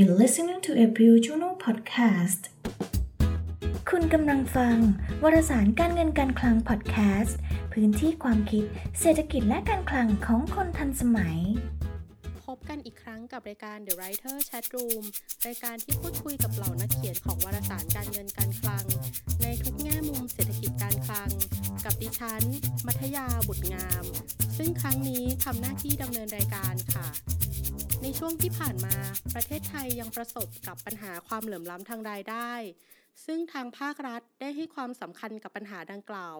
You're listening to April Juno Podcast คุณกำลังฟัง วารสารการเงินการคลังพอดแคสต์ พื้นที่ความคิดเศรษฐกิจและการคลังของคนทันสมัย พบกันอีกครั้งกับรายการ The Writer Chat Room รายการที่พูดคุยกับเหล่านักเขียนของวารสารการเงินการคลัง ในทุกแง่มุมเศรษฐกิจการคลัง กับดิฉัน มัธยาบุตรงาม ซึ่งครั้งนี้ทำหน้าที่ดำเนินรายการค่ะ ในช่วงที่ผ่านมา ประเทศไทยยังประสบกับปัญหาความเหลื่อมล้ำทางรายได้ ซึ่งทางภาครัฐได้ให้ความสำคัญกับปัญหาดังกล่าว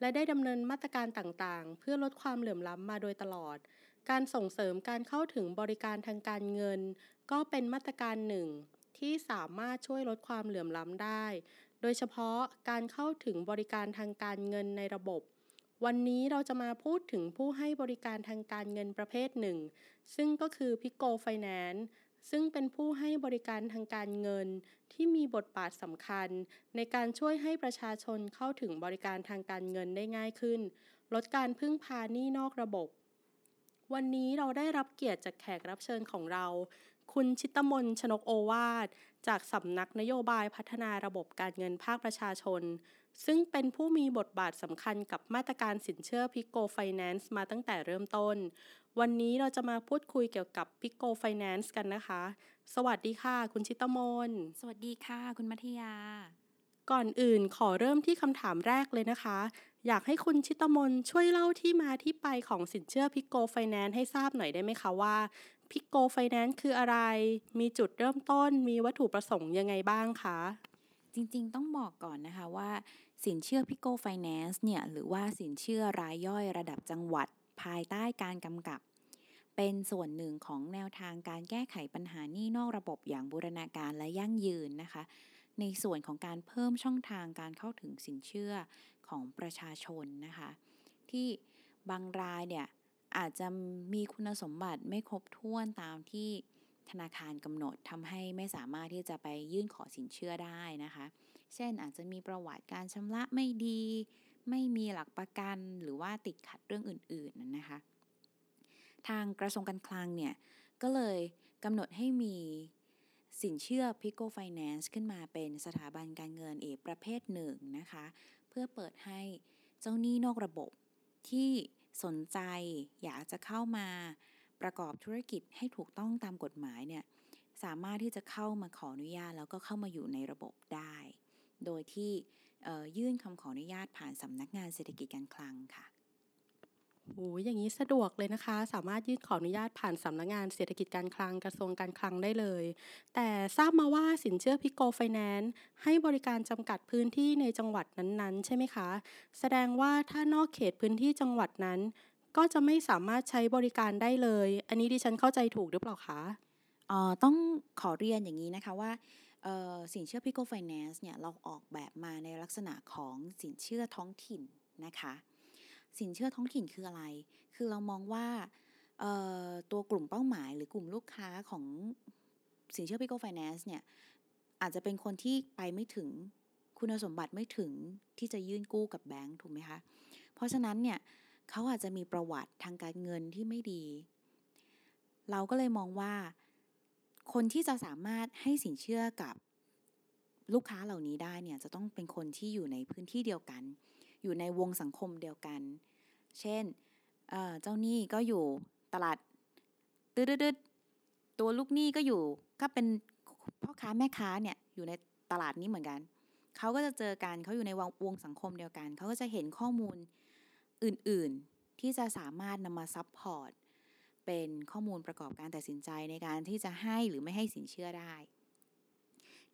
และได้ดำเนินมาตรการต่างๆ เพื่อลดความเหลื่อมล้ำมาโดยตลอด การส่งเสริมการเข้าถึงบริการทางการเงิน ก็เป็นมาตรการหนึ่งที่สามารถช่วยลดความเหลื่อมล้ำได้ โดยเฉพาะการเข้าถึงบริการทางการเงินในระบบ วันนี้เราจะมาพูดถึงผู้ให้บริการทางการเงินประเภทหนึ่ง ซึ่งก็คือ Pico Finance ซึ่งเป็นผู้ให้บริการทางการเงินที่มีบทบาทสำคัญ ในการช่วยให้ประชาชนเข้าถึงบริการทางการเงินได้ง่ายขึ้น ลดการพึ่งพาหนี้นอกระบบ วันนี้เราได้รับเกียรติจากแขกรับเชิญของเรา คุณชิตมนชนกโอวาท จากสำนักนโยบายพัฒนาระบบการเงินภาคประชาชน ซึ่งเป็นผู้มีบทบาทสำคัญกับมาตรการสินเชื่อพิโกไฟแนนซ์มาตั้งแต่เริ่มต้น วันนี้เราจะมาพูดคุยเกี่ยวกับพิโกไฟแนนซ์กันนะคะ สวัสดีค่ะ คุณชิตมน สวัสดีค่ะ คุณมัธยา ก่อนอื่นขอเริ่มที่คำถามแรกเลยนะคะ อยากให้คุณชิตมนช่วยเล่าที่มาที่ไปของสินเชื่อพิโกไฟแนนซ์ให้ทราบหน่อยได้ไหมคะว่า พิโกไฟแนนซ์คืออะไร มีจุดเริ่มต้น มีวัตถุประสงค์ยังไงบ้างคะ จริงๆ ต้องบอกก่อนนะคะว่า สินเชื่อพิโกไฟแนนซ์เนี่ยหรือว่าสินเชื่อรายย่อยระดับจังหวัด ภายใต้การกำกับ เป็นส่วนหนึ่งของแนวทางการแก้ไขปัญหานี้นอกระบบอย่างบูรณาการและยั่งยืนนะคะ ในส่วนของการเพิ่มช่องทางการเข้าถึงสินเชื่อของประชาชนนะคะ ที่บางรายเนี่ย อาจจะมีคุณสมบัติไม่ครบถ้วนตามที่ธนาคารกำหนดทำให้ไม่สามารถที่จะไปยื่นขอสินเชื่อได้นะคะ เช่นอาจจะมีประวัติการชำระไม่ดี ไม่มีหลักประกันหรือว่าติดขัดเรื่องอื่นๆนะคะ ทางกระทรวงการคลังเนี่ยก็เลยกำหนดให้มีสินเชื่อ Pico Finance ขึ้นมาเป็นสถาบันการเงินเอกประเภทหนึ่งนะคะ เพื่อเปิดให้เจ้าหนี้นอกระบบที่ สนใจอยากจะเข้ามาประกอบธุรกิจให้ถูกต้องตามกฎหมายเนี่ยสามารถที่จะเข้ามาขออนุญาตแล้วก็เข้ามาอยู่ในระบบได้ โดยที่ยื่นคำขออนุญาตผ่านสำนักงานเศรษฐกิจการคลังค่ะ โอ้ยอย่างนี้สะดวกเลยนะคะ สามารถยื่นขออนุญาตผ่านสำนักงานเศรษฐกิจการคลังกระทรวงการคลังได้เลย แต่ทราบมาว่าสินเชื่อพิโกไฟแนนซ์ให้บริการจำกัดพื้นที่ในจังหวัดนั้นๆ ใช่ไหมคะ แสดงว่าถ้านอกเขตพื้นที่จังหวัดนั้น ก็จะไม่สามารถใช้บริการได้เลย อันนี้ดิฉันเข้าใจถูกหรือเปล่าคะออต้องขอเรียนอย่างนี้นะคะว่าสินเชื่อ Pico Finance เนี่ยเราออกแบบมาในลักษณะของสินเชื่อท้องถิ่นนะคะ สินเชื่อท้องถิ่นคืออะไร คือเรามองว่าตัวกลุ่มเป้าหมาย หรือกลุ่มลูกค้าของสินเชื่อ Pico Finance เนี่ยอาจจะเป็นคนที่ไปไม่ถึงคุณสมบัติไม่ถึงที่จะยื่นกู้กับแบงก์ถูกไหมคะ เพราะฉะนั้นเนี่ยเขาอาจจะมีประวัติทางการเงินที่ไม่ดี เราก็เลยมองว่า คนที่จะสามารถให้สินเชื่อกับลูกค้าเหล่านี้ได้เนี่ยจะต้องเป็นคนที่อยู่ในพื้นที่เดียวกัน อยู่ในวงสังคมเดียวกัน เช่นเเจ้าหนี้ก็อยู่ตลาดตืดๆตัวลูกหนี้ก็อยู่ก็เป็นพ่อค้าแม่ค้าเนี่ยอยู่ในตลาดนี้เหมือนกัน เขาก็จะเจอกันเขาอยู่ในวงสังคมเดียวกัน เขาก็จะเห็นข้อมูลอื่นๆ ที่จะสามารถนำมาซับพอร์ตเป็นข้อมูลประกอบการตัดสินใจในการที่จะให้หรือไม่ให้สินเชื่อได้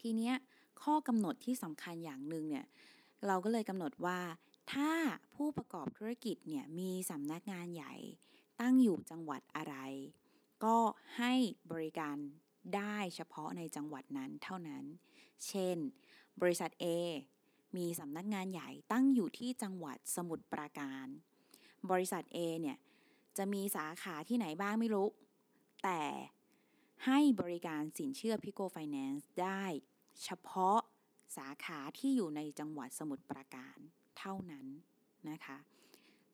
ทีเนี้ยข้อกำหนดที่สำคัญอย่างหนึ่งเนี่ยเราก็เลยกำหนดว่า ถ้าผู้ประกอบธุรกิจเนี่ยมีสำนักงานใหญ่ ตั้งอยู่จังหวัดอะไร ก็ให้บริการได้เฉพาะในจังหวัดนั้นเท่านั้น เช่น บริษัท A มีสำนักงานใหญ่ตั้งอยู่ที่จังหวัดสมุทรปราการ บริษัท A เนี่ยจะมีสาขาที่ไหนบ้างไม่รู้ แต่ให้บริการสินเชื่อพิโกไฟแนนซ์ได้เฉพาะสาขาที่อยู่ในจังหวัดสมุทรปราการ เท่านั้นนะคะ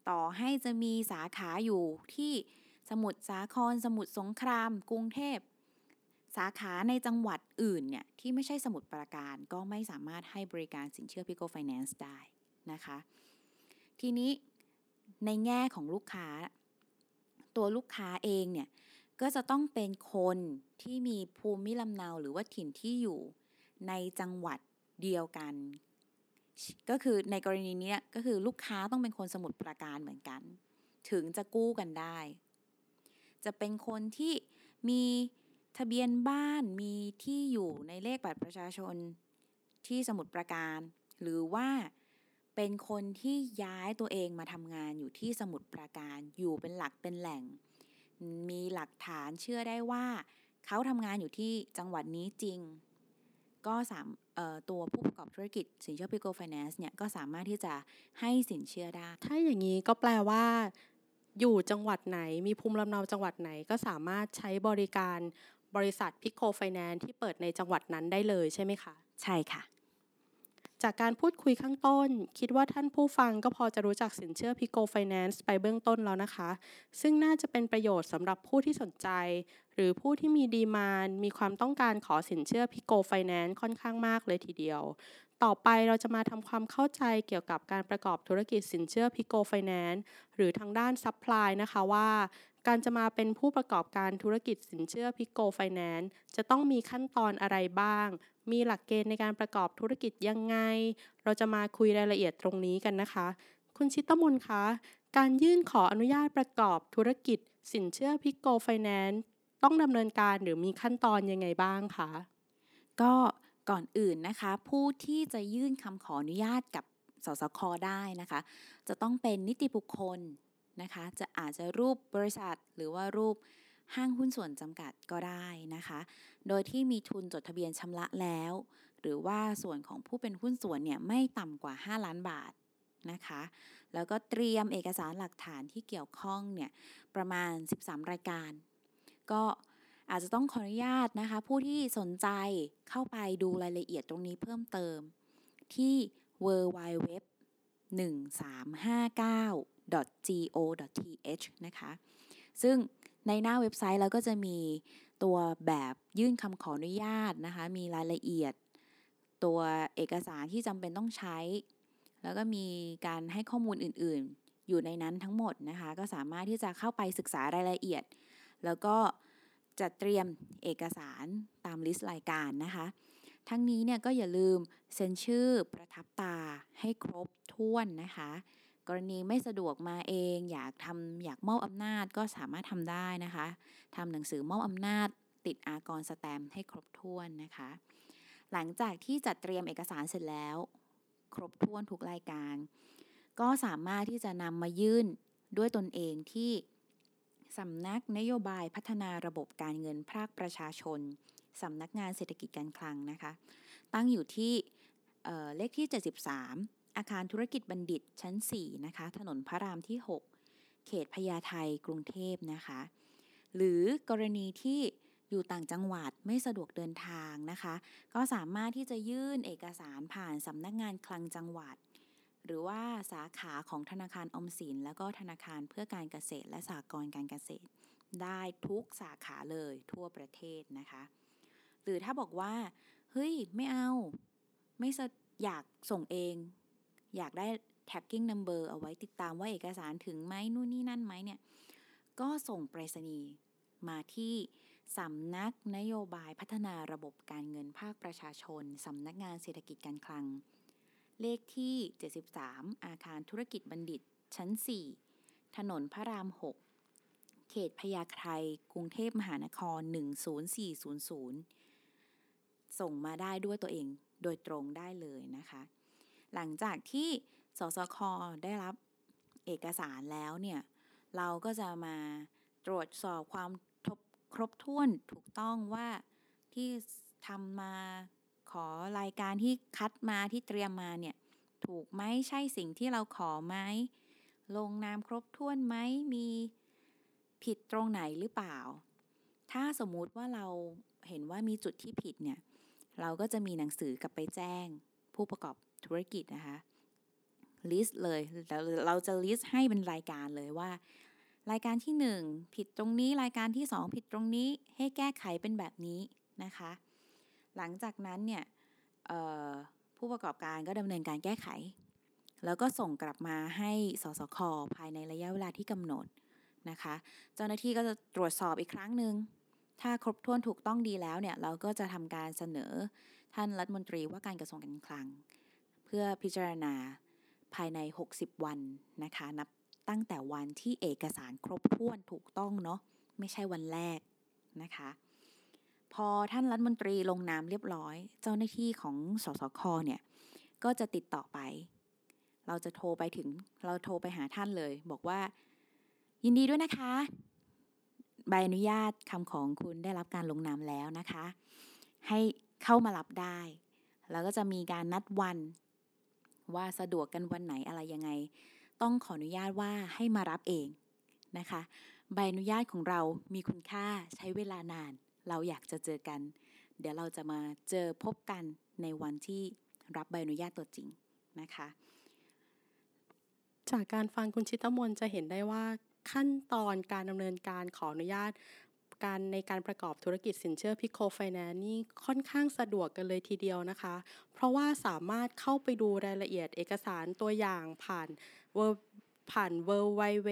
ต่อให้จะมีสาขาอยู่ที่สมุทรสาคร สมุทรสงคราม กรุงเทพ สาขาในจังหวัดอื่นเนี่ยที่ไม่ใช่สมุดประการก็ไม่สามารถให้บริการสินเชื่อ Pico Finance ได้นะคะ ทีนี้ในแง่ของลูกค้า ตัวลูกค้าเองเนี่ยก็จะต้องเป็นคนที่มีภูมิลำเนาหรือว่าถิ่นที่อยู่ในจังหวัดเดียวกัน ก็คือในกรณีนี้ก็คือลูกค้าต้องเป็นคนสมุดประการเหมือนกัน ถึงจะกู้กันได้ จะเป็นคนที่มีทะเบียนบ้านมีที่อยู่ในเลขบัตรประชาชนที่สมุดประการ หรือว่าเป็นคนที่ย้ายตัวเองมาทำงานอยู่ที่สมุดประการอยู่เป็นหลักเป็นแหล่ง มีหลักฐานเชื่อได้ว่า เขาทำงานอยู่ที่จังหวัดนี้จริง ก็สามตัวผู้ประกอบธุรกิจสินเชื่อพิโกไฟแนนซ์เนี่ยก็สามารถที่จะให้สินเชื่อได้ ถ้าอย่างนี้ก็แปลว่า อยู่จังหวัดไหน มีภูมิลำเนาจังหวัดไหนก็สามารถใช้บริการบริษัทพิโคไฟแนนซ์ที่เปิดในจังหวัดนั้นได้เลยใช่ไหมคะ ใช่ค่ะ จากการพูดคุยข้างต้น คิดว่าท่านผู้ฟังก็พอจะรู้จักสินเชื่อพิโกไฟแนนซ์ไปเบื้องต้นแล้วนะคะ ซึ่งน่าจะเป็นประโยชน์สำหรับผู้ที่สนใจ หรือผู้ที่มี demand มีความต้องการขอสินเชื่อพิโกไฟแนนซ์ค่อนข้างมากเลยทีเดียว ต่อไปเราจะมาทำความเข้าใจเกี่ยวกับการประกอบธุรกิจสินเชื่อพิโกไฟแนนซ์หรือทางด้าน supply นะคะว่า การจะมาเป็นผู้ประกอบการธุรกิจสินเชื่อพิโกไฟแนนซ์จะต้องมีขั้นตอนอะไรบ้าง มีหลักเกณฑ์ในการประกอบธุรกิจยังไง เราจะมาคุยรายละเอียดตรงนี้กันนะคะ คุณชิตมนคะการยื่นขออนุญาตประกอบธุรกิจ สินเชื่อพิโกไฟแนนซ์ต้องดำเนินการหรือมีขั้นตอนยังไงบ้างคะก็ก่อนอื่นนะคะ ผู้ที่จะยื่นคำขออนุญาตกับสสคได้นะคะ จะต้องเป็นนิติบุคคล นะคะ จะอาจจะรูปบริษัทหรือว่ารูปห้างหุ้นส่วนจำกัดก็ได้นะคะ โดยที่มีทุนจดทะเบียนชำระแล้ว หรือว่าส่วนของผู้เป็นหุ้นส่วนเนี่ยไม่ต่ำกว่า 5 ล้านบาทนะคะ แล้วก็เตรียมเอกสารหลักฐานที่เกี่ยวข้องเนี่ยประมาณ 13 รายการ ก็อาจจะต้องขออนุญาตนะคะ ผู้ที่สนใจเข้าไปดูรายละเอียดตรงนี้เพิ่มเติมที่ w w w 1359 go.th นะคะ ซึ่งในหน้าเว็บไซต์เราก็จะมีตัวแบบยื่นคำขออนุญาตนะคะ มีรายละเอียด ตัวเอกสารที่จำเป็นต้องใช้ แล้วก็มีการให้ข้อมูลอื่นๆ อยู่ในนั้นทั้งหมดนะคะ ก็สามารถที่จะเข้าไปศึกษารายละเอียด แล้วก็จัดเตรียมเอกสารตามลิสต์รายการนะคะ ทั้งนี้เนี่ยก็อย่าลืมเซ็นชื่อประทับตาให้ครบถ้วนนะคะ กรณีไม่สะดวกมาเอง อยากทำอยากมอบอำนาจก็สามารถทำได้นะคะทำหนังสือมอบอำนาจ ติดอากรสแตมให้ครบถ้วนนะคะ หลังจากที่จัดเตรียมเอกสารเสร็จแล้ว ครบถ้วนทุกรายการ ก็สามารถที่จะนำมายื่นด้วยตนเองที่สำนักนโยบายพัฒนาระบบการเงินภาคประชาชนสำนักงานเศรษฐกิจการคลังนะคะ ตั้งอยู่ที่เเลขที่ 73 อาคารธุรกิจบัณฑิตชั้น 4 นะคะ ถนนพระรามที่ 6 เขตพญาไทกรุงเทพนะคะ หรือกรณีที่อยู่ต่างจังหวัดไม่สะดวกเดินทางนะคะ ก็สามารถที่จะยื่นเอกสารผ่านสำนักงานคลังจังหวัด หรือว่าสาขาของธนาคารอมสิน แล้วก็ธนาคารเพื่อการเกษตรและสหกรณ์การเกษตร ได้ทุกสาขาเลยทั่วประเทศนะคะ หรือถ้าบอกว่า เฮ้ย ไม่เอา ไม่อยากส่งเอง อยากได้ tagging number เอาไว้ติดตามว่าเอกสารถึงไหมนู่นนี่นั่นไหมเนี่ย ก็ส่งไปรษณีย์มาที่สำนักนโยบายพัฒนาระบบการเงินภาคประชาชนสำนักงานเศรษฐกิจการคลัง เลขที่ 73 อาคารธุรกิจบัณฑิต ชั้น 4 ถนนพระราม 6 เขตพญาไทกรุงเทพมหานคร 10400 ส่งมาได้ด้วยตัวเองโดยตรงได้เลยนะคะ หลังจากที่สสคได้รับเอกสารแล้วเนี่ยเราก็จะมาตรวจสอบความครบถ้วนถูกต้องว่าที่ทำมาขอรายการที่คัดมาที่เตรียมมาเนี่ยถูกไหมใช่สิ่งที่เราขอไหมลงนามครบถ้วนไหมมีผิดตรงไหนหรือเปล่า ถ้าสมมุติว่าเราเห็นว่ามีจุดที่ผิดเนี่ยเราก็จะมีหนังสือกลับไปแจ้งผู้ประกอบ ธุรกิจนะคะ list เลยเราเราจะ list ให้เป็นรายการเลยว่า รายการที่ 1 ผิดตรงนี้รายการที่ 2 ผิดตรงนี้ให้แก้ไขเป็นแบบนี้นะคะ หลังจากนั้นเนี่ยผู้ประกอบการก็ดำเนินการแก้ไข แล้วก็ส่งกลับมาให้สสคภายในระยะเวลาที่กำหนดนะคะ เจ้าหน้าที่ก็จะตรวจสอบอีกครั้งหนึ่งถ้าครบถ้วนถูกต้องดีแล้วเนี่ยเราก็จะทำการเสนอท่านรัฐมนตรีว่าการกระทรวงการคลัง พื่อพิจารณาภายใน 60 วันนะคะนับตั้งแต่วันที่เอกสารครบถ้วนถูกต้องเนาะไม่ใช่วันแรกนะคะ พอท่านรัฐมนตรีลงนามเรียบร้อย เจ้าหน้าที่ของสสคเนี่ยก็จะติดต่อไป เราจะโทรไปถึงเราโทรไปหาท่านเลย บอกว่า ยินดีด้วยนะคะ ใบอนุญาตคำของคุณได้รับการลงนามแล้วนะคะ ให้เข้ามารับได้ แล้วก็จะมีการนัดวัน ว่าสะดวกกันวันไหนอะไรยังไง ต้องขออนุญาตว่าให้มารับเองนะคะ ใบอนุญาตของเรามีคุณค่าใช้เวลานาน เราอยากจะเจอกัน เดี๋ยวเราจะมาเจอพบกันในวันที่รับใบอนุญาตตัวจริงนะคะ จากการฟังคุณชิตมนจะเห็นได้ว่าขั้นตอนการดำเนินการขออนุญาต การในการประกอบธุรกิจสินเชื่อพิโคไฟแนนซ์นี่ค่อนข้างสะดวกกันเลยทีเดียวนะคะ เพราะว่าสามารถเข้าไปดูรายละเอียดเอกสารตัวอย่างผ่านเวผ่าน w w w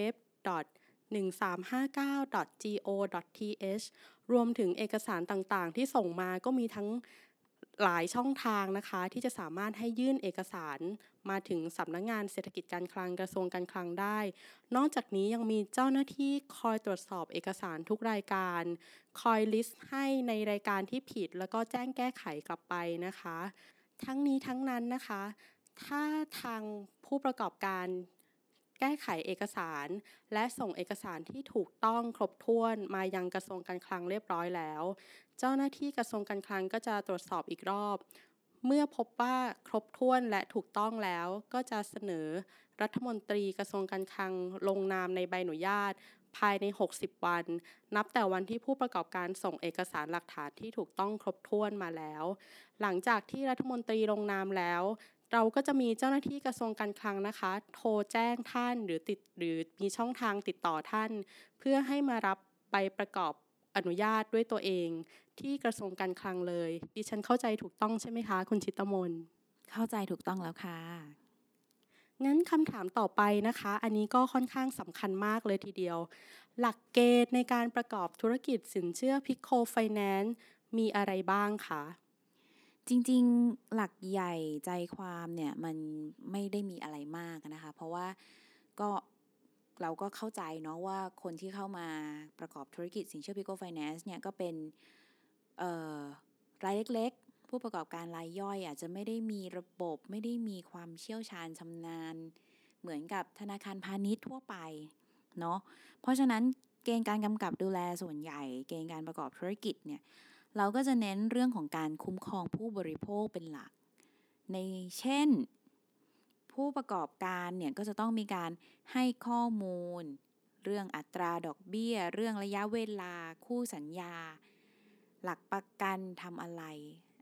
1359.go.th รวมถึงเอกสารต่างๆ ที่ส่งมาก็มีทั้ง หลายช่องทางนะคะที่จะสามารถให้ยื่นเอกสารมาถึงสำนักงงานเศรษฐกิจการคลังกระทรวงการคลังได้ นอกจากนี้ยังมีเจ้าหน้าที่คอยตรวจสอบเอกสารทุกรายการ คอยลิสต์ให้ในรายการที่ผิด แล้วก็แจ้งแก้ไขกลับไปนะคะ ทั้งนี้ทั้งนั้นนะคะ ถ้าทางผู้ประกอบการแก้ไขเอกสาร และส่งเอกสารที่ถูกต้องครบถ้วนมายังกระทรวงการคลังเรียบร้อยแล้ว เจ้าหน้าที่กระทรวงการคลังก็จะตรวจสอบอีกรอบ เมื่อพบว่าครบถ้วนและถูกต้องแล้ว ก็จะเสนอรัฐมนตรีกระทรวงการคลังลงนามในใบอนุญาต ภายใน 60 วัน นับแต่วันที่ผู้ประกอบการส่งเอกสารหลักฐานที่ถูกต้องครบถ้วนมาแล้ว หลังจากที่รัฐมนตรีลงนามแล้วเราก็จะมีเจ้าหน้าที่กระทรวงการคลังนะคะ โทรแจ้งท่านหรือติดหรือมีช่องทางติดต่อท่าน เพื่อให้มารับใบประกอบอนุญาตด้วยตัวเอง ที่กระทรวงการคลังเลย ดิฉันเข้าใจถูกต้องใช่ไหมคะ คุณชิตมน เข้าใจถูกต้องแล้วค่ะ งั้นคำถามต่อไปนะคะ อันนี้ก็ค่อนข้างสำคัญมากเลยทีเดียว หลักเกณฑ์ในการประกอบธุรกิจสินเชื่อพิโคไฟแนนซ์มีอะไรบ้างคะจริงๆหลักใหญ่ใจความเนี่ยมันไม่ได้มีอะไรมากนะคะ เพราะว่าก็เราก็เข้าใจเนาะว่าคนที่เข้ามาประกอบธุรกิจสินเชื่อพิโกไฟแนนซ์เนี่ยก็เป็น รายเล็กๆ ผู้ประกอบการรายย่อยอาจจะไม่ได้มีระบบไม่ได้มีความเชี่ยวชาญชำนาญ เหมือนกับธนาคารพาณิชย์ทั่วไปเนาะเพราะฉะนั้นเกณฑ์การกำกับดูแลส่วนใหญ่ เกณฑ์การประกอบธุรกิจเนี่ยเราก็จะเน้นเรื่องของการคุ้มครองผู้บริโภคเป็นหลัก ในเช่น ผู้ประกอบการเนี่ยก็จะต้องมีการให้ข้อมูล เรื่องอัตราดอกเบี้ย เรื่องระยะเวลา คู่สัญญา หลักประกันทำอะไร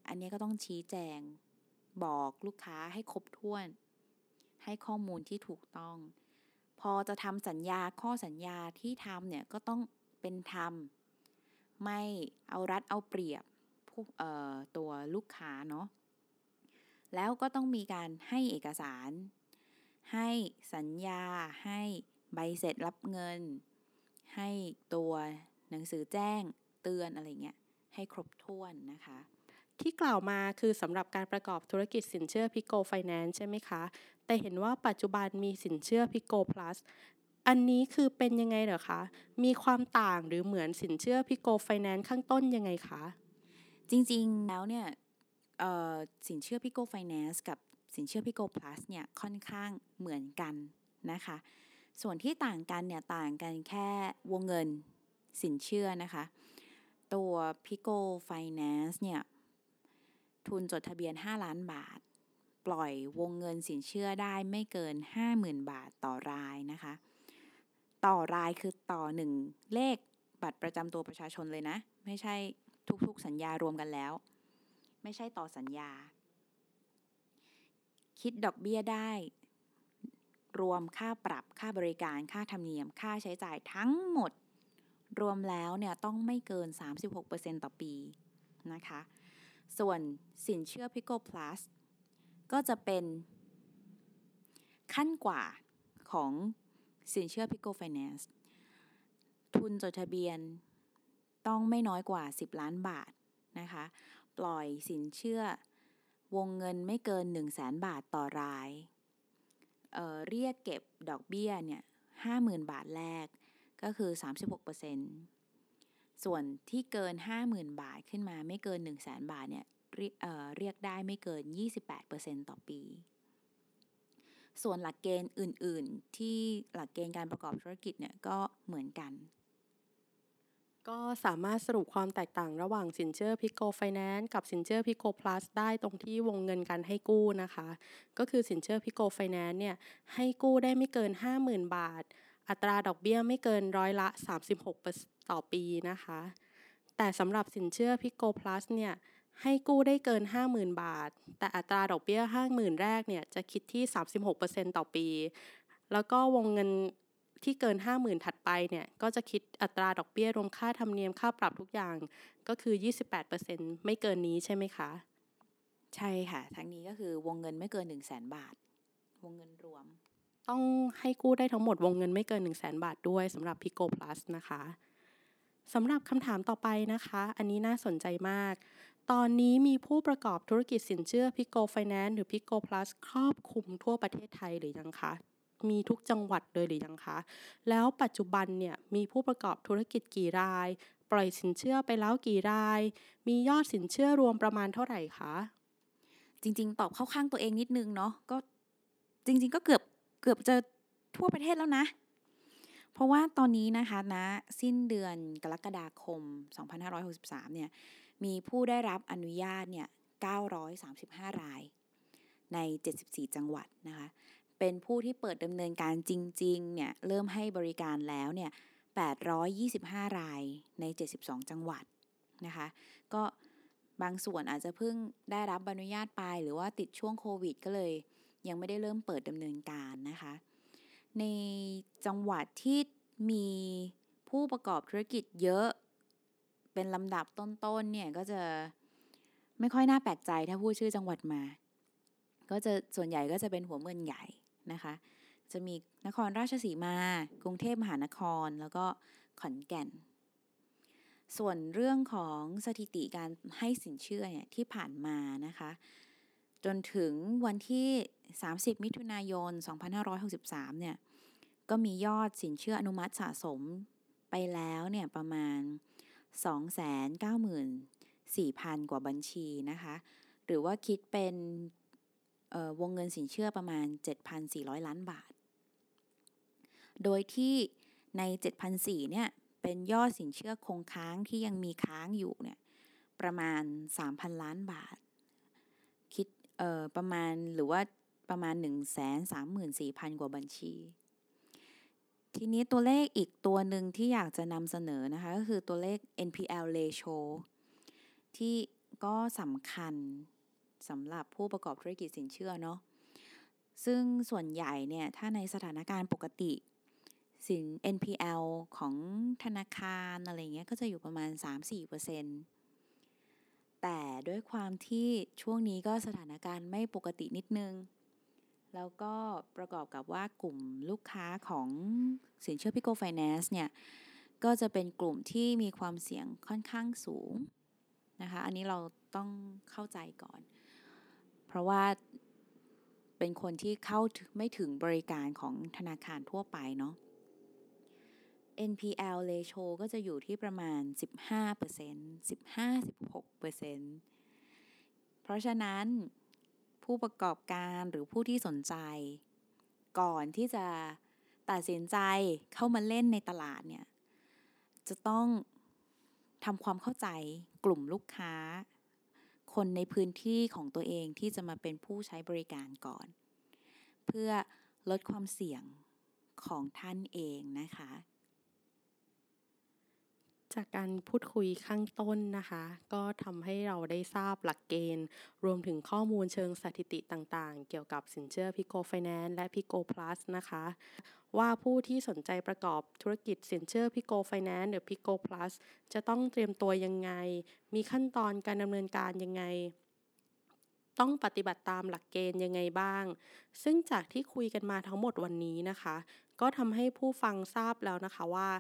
อันนี้ก็ต้องชี้แจง บอกลูกค้าให้ครบถ้วน ให้ข้อมูลที่ถูกต้อง พอจะทำสัญญาข้อสัญญาที่ทำเนี่ยก็ต้องเป็นธรรม ไม่เอารัดเอาเปรียบผู้ตัวลูกค้าเนาะแล้วก็ต้องมีการให้เอกสาร ให้สัญญา ให้ใบเสร็จรับเงิน ให้ตัวหนังสือแจ้งเตือนอะไรเงี้ย ให้ครบถ้วนนะคะที่กล่าวมาคือสำหรับการประกอบธุรกิจสินเชื่อพิโกไฟแนนซ์ใช่ไหมคะ แต่เห็นว่าปัจจุบันมีสินเชื่อพิโกพลัสอันนี้คือเป็นยังไงเหรอคะ มีความต่างหรือเหมือนสินเชื่อพิโกไฟแนนซ์ข้างต้นยังไงคะ จริงๆแล้วเนี่ยสินเชื่อพิโกไฟแนนซ์กับสินเชื่อพิโกพลัสเนี่ยค่อนข้างเหมือนกันนะคะ ส่วนที่ต่างกันเนี่ยต่างกันแค่วงเงินสินเชื่อนะคะ ตัวพิโกไฟแนนซ์เนี่ยทุนจดทะเบียน 5 ล้านบาท ปล่อยวงเงินสินเชื่อได้ไม่เกิน 50,000 บาทต่อรายนะคะ ต่อรายคือต่อหนึ่งเลขบัตรประจำตัวประชาชนเลยนะ ไม่ใช่ทุกๆสัญญารวมกันแล้ว ไม่ใช่ต่อสัญญา คิดดอกเบี้ยได้ รวมค่าปรับค่าบริการค่าธรรมเนียม ค่าใช้จ่ายทั้งหมด รวมแล้วเนี่ยต้องไม่เกิน 36%ต่อปีนะคะ ส่วนสินเชื่อ Pico Plus ก็จะเป็นขั้นกว่าของสินเชื่อ Pico Finance ทุนจดทะเบียนต้องไม่น้อยกว่า 10 ล้านบาทนะคะ ปล่อยสินเชื่อวงเงินไม่เกิน 1 0 0 0 0แสนบาทต่อรายเเรียกเก็บดอกเบี้ยเนี่ย50,000 บาทแรก ก็คือ 36%ส่วนที่เกิน 50,000 บาทขึ้นมาไม่เกิน 1 0 0 0 0แสนบาทเนี่ยเรียเรียกได้ไม่เกิน 28%ต่อปี ส่วนหลักเกณฑ์อื่น ๆ ที่หลักเกณฑ์การประกอบธุรกิจเนี่ยก็เหมือนกันก็สามารถสรุปความแตกต่างระหว่างสินเชื่อพิโกไฟแนนซ์กับสินเชื่อพิโกพลัสได้ตรงที่วงเงินการให้กู้นะคะ ก็คือสินเชื่อพิโกไฟแนนซ์เนี่ยให้กู้ได้ไม่เกิน 50,000 บาท อัตราดอกเบี้ยไม่เกินร้อยละ 36 ต่อปีนะคะ แต่สำหรับสินเชื่อพิโกพลัสเนี่ยให้กู้ได้เกิน 50,000 บาท แต่อัตราดอกเบี้ย 50,000 แรกเนี่ยจะคิดที่ 36%ต่อปี แล้วก็วงเงินที่เกิน 50,000 ถัดไปเนี่ยก็จะคิดอัตราดอกเบี้ยรวมค่าธรรมเนียมค่าปรับทุกอย่างก็คือ 28%ไม่เกินนี้ใช่ไหมคะ ใช่ค่ะ ทั้งนี้ก็คือวงเงินไม่เกิน 1 0 0 0 0แสนบาท วงเงินรวม ต้องให้กู้ได้ทั้งหมดวงเงินไม่เกิน 1 0 0 0 0แสนบาทด้วยสำหรับ Pico Plus นะคะสำหรับคำถามต่อไปนะคะ อันนี้น่าสนใจมาก ตอนนี้มีผู้ประกอบธุรกิจสินเชื่อ Pico Finance หรือ Pico Plus ครอบคลุมทั่วประเทศไทยหรือยังคะมีทุกจังหวัดเลยหรือยังคะ แล้วปัจจุบันเนี่ยมีผู้ประกอบธุรกิจกี่ราย ปล่อยสินเชื่อไปแล้วกี่ราย มียอดสินเชื่อรวมประมาณเท่าไหร่คะ จริง ๆ ตอบเข้าข้างตัวเองนิดนึงเนาะ ก็จริง ๆ ก็เกือบ เกือบจะทั่วประเทศแล้วนะ เพราะว่าตอนนี้นะคะนะสิ้นเดือนกรกฎาคม 2563 เนี่ยมีผู้ได้รับอนุญาตเนี่ย 935 ราย ใน 74 จังหวัดนะคะ เป็นผู้ที่เปิดดำเนินการจริงๆ เนี่ย เริ่มให้บริการแล้วเนี่ย 825 รายใน 72 จังหวัดนะคะ ก็บางส่วนอาจจะเพิ่งได้รับอนุญาตไปหรือว่าติดช่วงโควิดก็เลย ยังไม่ได้เริ่มเปิดดำเนินการนะคะ ในจังหวัดที่มีผู้ประกอบธุรกิจเยอะเป็นลำดับต้นๆเนี่ยก็จะไม่ค่อยน่าแปลกใจถ้าพูดชื่อจังหวัดมา ก็จะส่วนใหญ่ก็จะเป็นหัวเมืองใหญ่นะคะ จะมีนครราชสีมา กรุงเทพมหานคร แล้วก็ขอนแก่น ส่วนเรื่องของสถิติการให้สินเชื่อเนี่ยที่ผ่านมานะคะ จนถึงวันที่ 30 มิถุนายน 2563 เนี่ย ก็มียอดสินเชื่ออนุมัติสะสมไปแล้วเนี่ยประมาณ 294,000 กว่าบัญชีนะคะ หรือว่าคิดเป็นวงเงินสินเชื่อประมาณ 7,400 ล้านบาท โดยที่ใน 7,400 เนี่ย เป็นยอดสินเชื่อคงค้างที่ยังมีค้างอยู่เนี่ย ประมาณ 3,000 ล้านบาท เอ่อประมาณหรือว่าประมาณ 134,000 กว่าบัญชี ทีนี้ตัวเลขอีกตัวหนึ่งที่อยากจะนำเสนอนะคะ ก็คือตัวเลข NPL ratio ที่ก็สำคัญสำหรับผู้ประกอบธุรกิจสินเชื่อเนาะซึ่งส่วนใหญ่เนี่ย ถ้าในสถานการณ์ปกติสิน NPL ของธนาคารอะไรเงี้ยก็จะอยู่ประมาณ 3-4% แต่ด้วยความที่ช่วงนี้ก็สถานการณ์ไม่ปกตินิดนึง แล้วก็ประกอบกับว่ากลุ่มลูกค้าของสินเชื่อพิโกไฟแนนซ์เนี่ย ก็จะเป็นกลุ่มที่มีความเสี่ยงค่อนข้างสูงนะคะ อันนี้เราต้องเข้าใจก่อน เพราะว่าเป็นคนที่เข้าไม่ถึงบริการของธนาคารทั่วไปเนาะ NPL ratio ก็จะอยู่ที่ประมาณ 15% 15-16%เพราะฉะนั้นผู้ประกอบการหรือผู้ที่สนใจ ก่อนที่จะตัดสินใจเข้ามาเล่นในตลาดเนี่ย จะต้องทำความเข้าใจกลุ่มลูกค้า คนในพื้นที่ของตัวเองที่จะมาเป็นผู้ใช้บริการก่อน เพื่อลดความเสี่ยงของท่านเองนะคะ จากการพูดคุยข้างต้นนะคะ ก็ทำให้เราได้ทราบหลักเกณฑ์ รวมถึงข้อมูลเชิงสถิติต่างๆ เกี่ยวกับสินเชื่อพิโกไฟแนนซ์และพิโกพลัสนะคะ ว่าผู้ที่สนใจประกอบธุรกิจสินเชื่อพิโกไฟแนนซ์หรือพิโกพลัสจะต้องเตรียมตัวยังไง มีขั้นตอนการดำเนินการยังไง ต้องปฏิบัติตามหลักเกณฑ์ยังไงบ้าง ซึ่งจากที่คุยกันมาทั้งหมดวันนี้นะคะ ก็ทำให้ผู้ฟังทราบแล้วนะคะว่า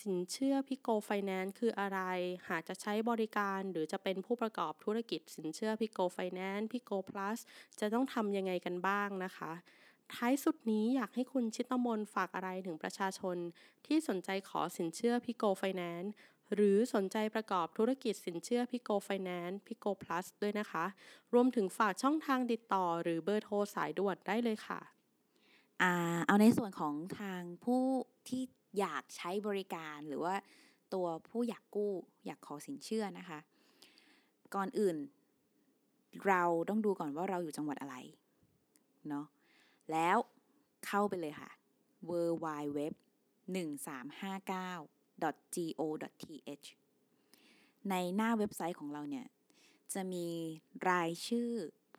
สินเชื่อพิโกไฟแนนซ์คืออะไร หากจะใช้บริการหรือจะเป็นผู้ประกอบธุรกิจสินเชื่อพิโกไฟแนนซ์พิโกพลัสจะต้องทำยังไงกันบ้างนะคะท้ายสุดนี้อยากให้คุณชิตมนฝากอะไรถึงประชาชน ที่สนใจขอสินเชื่อพิโกไฟแนนซ์หรือสนใจประกอบธุรกิจสินเชื่อพิโกไฟแนนซ์พิโกพลัสด้วยนะคะ รวมถึงฝากช่องทางติดต่อหรือเบอร์โทรสายด่วนได้เลยค่ะ เอาในส่วนของทางผู้ที่อยากใช้บริการหรือว่าตัวผู้อยากกู้อยากขอสินเชื่อนะคะ ก่อนอื่น เราต้องดูก่อนว่าเราอยู่จังหวัดอะไรเนาะแล้วเข้าไปเลยค่ะ w w w 1359 go.th ในหน้าเว็บไซต์ของเราเนี่ย จะมีรายชื่อ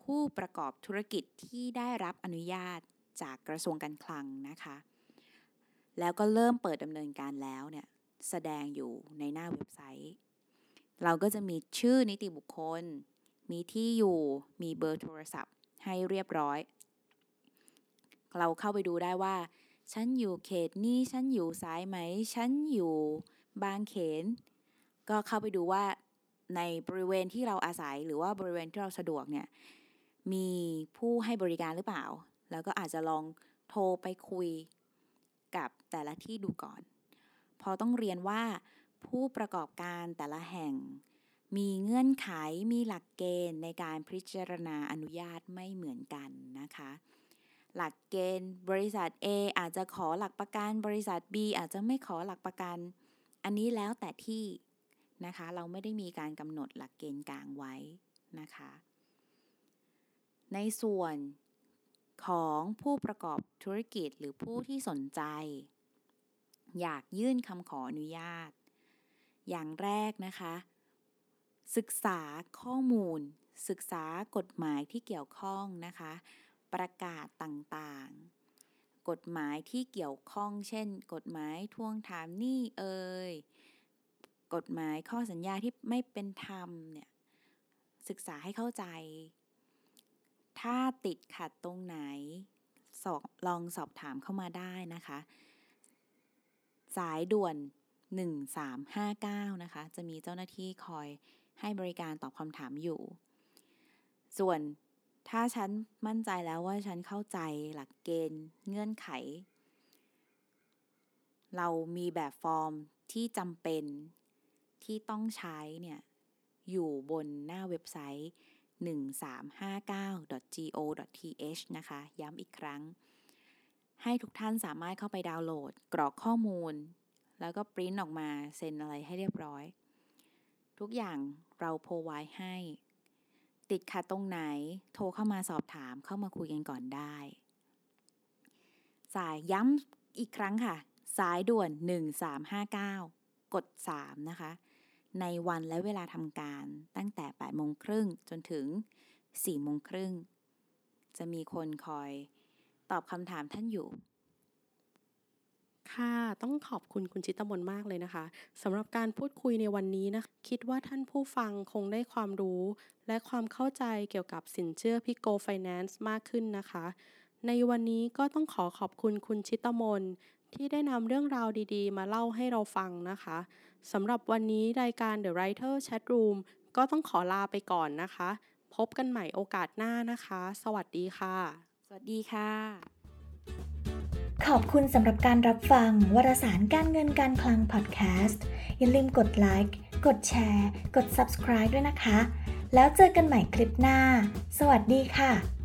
ผู้ประกอบธุรกิจที่ได้รับอนุญาต จากกระทรวงการคลังนะคะ แล้วก็เริ่มเปิดดำเนินการแล้วเนี่ยแสดงอยู่ในหน้าเว็บไซต์ เราก็จะมีชื่อนิติบุคคล มีที่อยู่มีเบอร์โทรศัพท์ให้เรียบร้อย เราเข้าไปดูได้ว่า ฉันอยู่เขตนี้ฉันอยู่สายไหม ฉันอยู่บางเขน ก็เข้าไปดูว่าในบริเวณที่เราอาศัยหรือว่าบริเวณที่เราสะดวกเนี่ยมีผู้ให้บริการหรือเปล่า แล้วก็อาจจะลองโทรไปคุยกับแต่ละที่ดูก่อน พอต้องเรียนว่าผู้ประกอบการแต่ละแห่ง มีเงื่อนไขมีหลักเกณฑ์ในการพิจารณาอนุญาตไม่เหมือนกันนะคะ หลักเกณฑ์บริษัท A อาจจะขอหลักประกันบริษัท B อาจจะไม่ขอหลักประกัน อันนี้แล้วแต่ที่นะคะ เราไม่ได้มีการกำหนดหลักเกณฑ์กลางไว้นะคะ ในส่วน ของผู้ประกอบธุรกิจหรือผู้ที่สนใจ อยากยื่นคำขออนุญาต อย่างแรกนะคะ ศึกษาข้อมูล ศึกษากฎหมายที่เกี่ยวข้องนะคะ ประกาศต่างๆ กฎหมายที่เกี่ยวข้อง เช่น กฎหมายทวงถามหนี้เอ่ยกฎหมายข้อสัญญาที่ไม่เป็นธรรมเนี่ยศึกษาให้เข้าใจ ถ้าติดขัดตรงไหนสอบลองสอบถามเข้ามาได้นะคะ สายด่วน 1359 นะคะ จะมีเจ้าหน้าที่คอยให้บริการตอบคำถามอยู่ ส่วนถ้าฉันมั่นใจแล้วว่าฉันเข้าใจหลักเกณฑ์เงื่อนไข เรามีแบบฟอร์มที่จำเป็นที่ต้องใช้เนี่ย อยู่บนหน้าเว็บไซต์ 1359.go.th นะคะ ย้ำอีกครั้ง ให้ทุกท่านสามารถเข้าไปดาวน์โหลด กรอกข้อมูล แล้วก็ปริ้นออกมาเซ็นอะไรให้เรียบร้อย ทุกอย่างเราโพไว้ให้ ติดขัดตรงไหน โทรเข้ามาสอบถามเข้ามาคุยกันก่อนได้ สายย้ำอีกครั้งค่ะ สายด่วน 1359 กด 3 นะคะ ในวันและเวลาทำการตั้งแต่8โมงครึ่งจนถึง4โมงครึ่งจะมีคนคอยตอบคำถามท่านอยู่ ค่ะ ต้องขอบคุณคุณชิตมนมากเลยนะคะสำหรับการพูดคุยในวันนี้นะ คิดว่าท่านผู้ฟังคงได้ความรู้ และความเข้าใจเกี่ยวกับสินเชื่อพิโกไฟแนนซ์มากขึ้นนะคะ ในวันนี้ก็ต้องขอขอบคุณคุณชิตมนที่ได้นำเรื่องราวดี ๆ มาเล่าให้เราฟังนะคะ สำหรับวันนี้รายการ The Writer Chat Room ก็ต้องขอลาไปก่อนนะคะ พบกันใหม่โอกาสหน้านะคะ สวัสดีค่ะ สวัสดีค่ะ ขอบคุณสำหรับการรับฟังวารสารการเงินการคลังพอดแคสต์ อย่าลืมกดไลค์ กดแชร์ กด subscribe ด้วยนะคะ แล้วเจอกันใหม่คลิปหน้า สวัสดีค่ะ